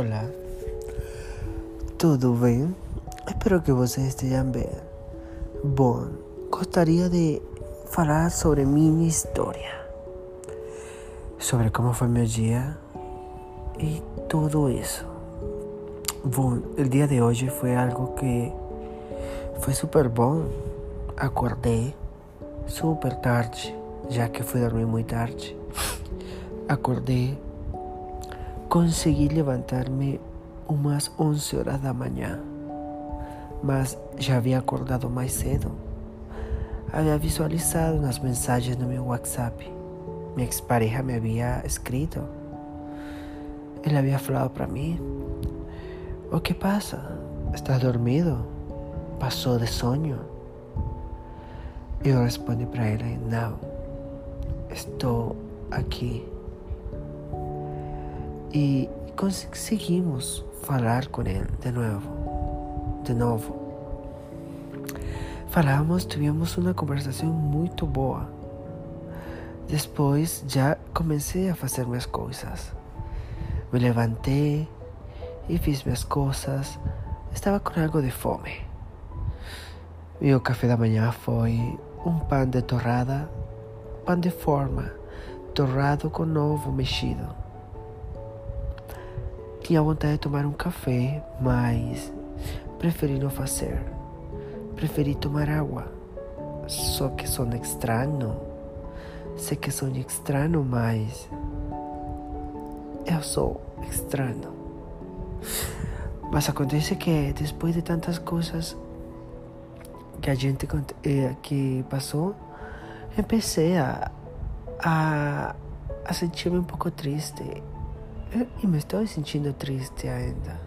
Olá, tudo bem? Espero que vocês estejam bem. Bom, gostaria de falar sobre minha história, sobre como foi meu dia e tudo isso. Bom, o dia de hoje foi algo que foi super bom. Acordei super tarde, já que fui dormir muito tarde. Acordei Consegui levantar-me umas 11 horas da manhã, mas já havia acordado mais cedo. Havia visualizado nas mensagens no meu WhatsApp. Minha ex-pareja me havia escrito. Ele havia falado para mim: O que passa? ¿Estás dormido? Passou de sonho? Eu respondi para ele: Não, estou aqui e conseguimos falar com ele de novo. De novo. Falamos, tivemos uma conversação muito boa. Depois já comecei a fazer minhas coisas. Me levantei e fiz minhas coisas. Estava com algo de fome. Meu café da manhã foi um pão de torrada, pão de forma, torrado com ovo mexido. Tinha vontade de tomar um café, mas preferi não fazer. Preferi tomar água. Só que sou estranho. Sei que sou estranho, mas eu sou estranho. Mas acontece que depois de tantas coisas que a gente eh, que passou, comecei a, a, a sentir-me um pouco triste e me estou sentindo triste ainda.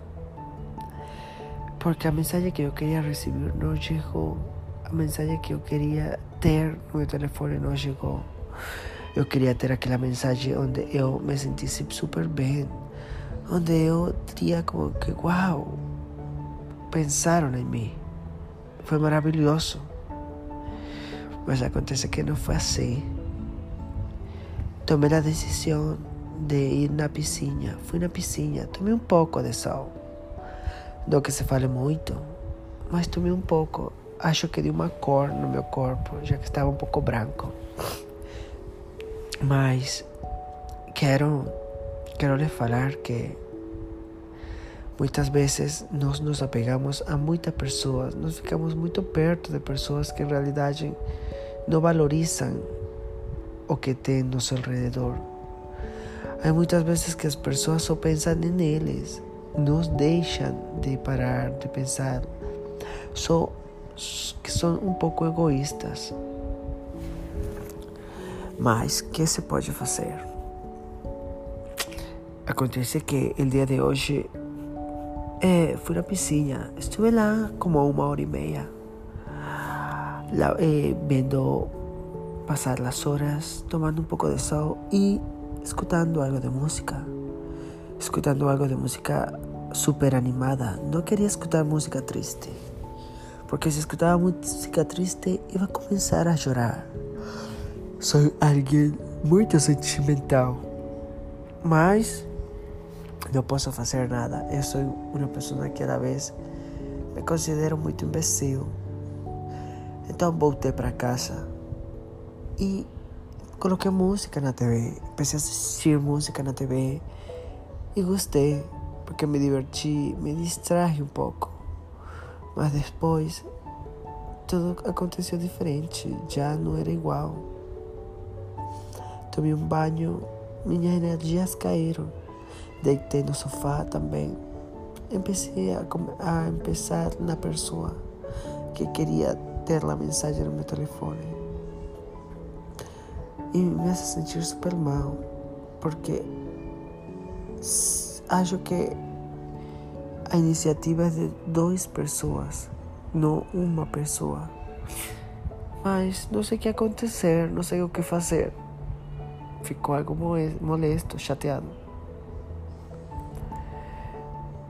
Porque a mensagem que eu queria receber não chegou. A mensagem que eu queria ter no meu telefone não chegou. Eu queria ter aquela mensagem onde eu me sentisse super bem. Onde eu diria como que, uau, pensaram em mim. Foi maravilhoso. Mas acontece que não foi assim. Tomei a decisão de ir na piscina. Fui na piscina, tomei um pouco de sol. Não que se fale muito, mas tomei um pouco. Acho que deu uma cor no meu corpo, já que estava um pouco branco. Mas quero, quero lhe falar que muitas vezes nós nos apegamos a muitas pessoas, nós ficamos muito perto de pessoas que em realidade não valorizam o que tem no seu redor Há muitas vezes que as pessoas só pensam neles, nos deixam de parar de pensar, só que são um pouco egoístas. Mas que se pode fazer? Acontece que o dia de hoje é, fui na piscina, estive lá como uma hora e meia, lá, eh, vendo horas, tomando um pouco de sol e escutando algo de música, escutando algo de música super animada. Não queria escutar música triste, porque se escutava música triste, ia começar a chorar. Sou alguém muito sentimental, mas não posso fazer nada. Eu sou uma pessoa que às vezes me considero muito imbecil. Então voltei para casa e coloquei música na TV, comecei a assistir música na TV e gostei, porque me diverti, me distraí um pouco. Mas depois tudo aconteceu diferente, já não era igual. Tomei um banho, minhas energias caíram. Deitei no sofá também. Comecei a, a pensar na pessoa que queria ter a mensagem no meu telefone e me hace sentir super mal, porque acho que a iniciativa é de duas pessoas, não uma pessoa. Mas não sei o que acontecer, não sei o que fazer. Ficou algo molesto, chateado.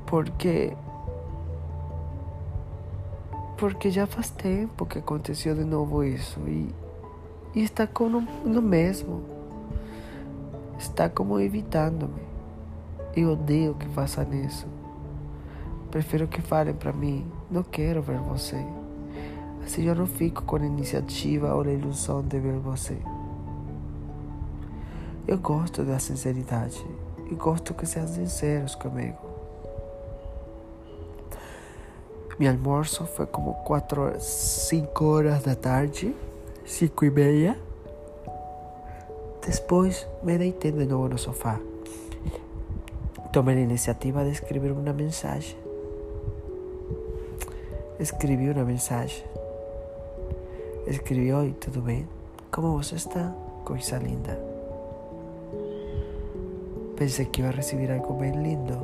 Porque porque já faz tempo que aconteceu de novo isso e e está com no mesmo. Está como evitando-me. Eu odeio que façam isso. Prefiro que falem para mim: não quero ver você. Assim eu não fico com a iniciativa ou a ilusão de ver você. Eu gosto da sinceridade e gosto que sejam sinceros comigo. Meu almoço foi como quatro, cinco horas da tarde, cinco e meia. Me deitei de novo no sofá. Tomei a iniciativa de escrever uma mensagem. Escrevi uma mensagem. Escrevi: Oi, tudo bem? Como você está? Coisa linda. Pensei que ia receber algo bem lindo,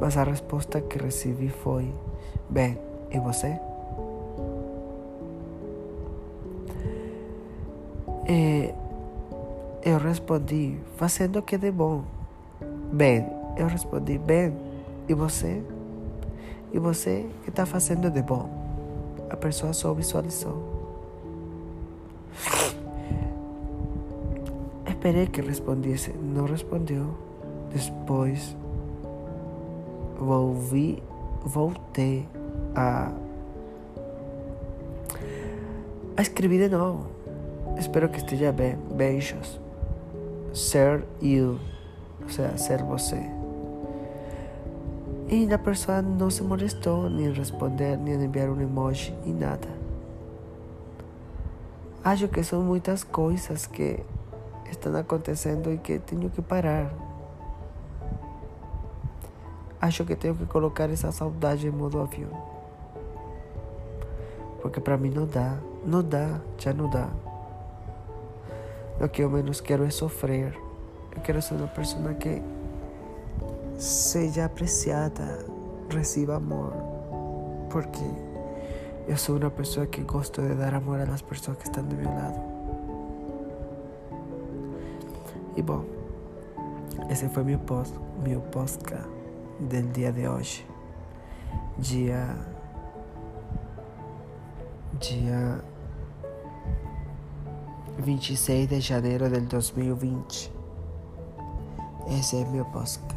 mas a resposta que recebi foi: Bem, e você? E eu respondi, fazendo o que de bom. Bem, eu respondi, bem, e você? E você que está fazendo de bom? A pessoa só visualizou. Esperei que respondesse, não respondeu. Depois volvi, voltei a, a escrever de novo. Espero que esteja bem. Beijos. Ser you, ou seja, ser você. E a pessoa não se molestou nem em responder, nem em enviar um emoji, nem nada. Acho que são muitas coisas que estão acontecendo e que tenho que parar. Acho que tenho que colocar essa saudade em modo avião. Porque para mim não dá, não dá, já não dá. O que eu menos quero é sofrer. Eu quero ser uma pessoa que seja apreciada, receba amor, porque eu sou uma pessoa que gosto de dar amor às pessoas que estão do meu lado. E bom, esse foi meu post, meu podcast do dia de hoje, dia dia 26 de janeiro del 2020. Esse é meu podcast.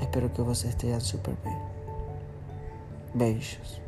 Espero que você esteja super bem. Beijos.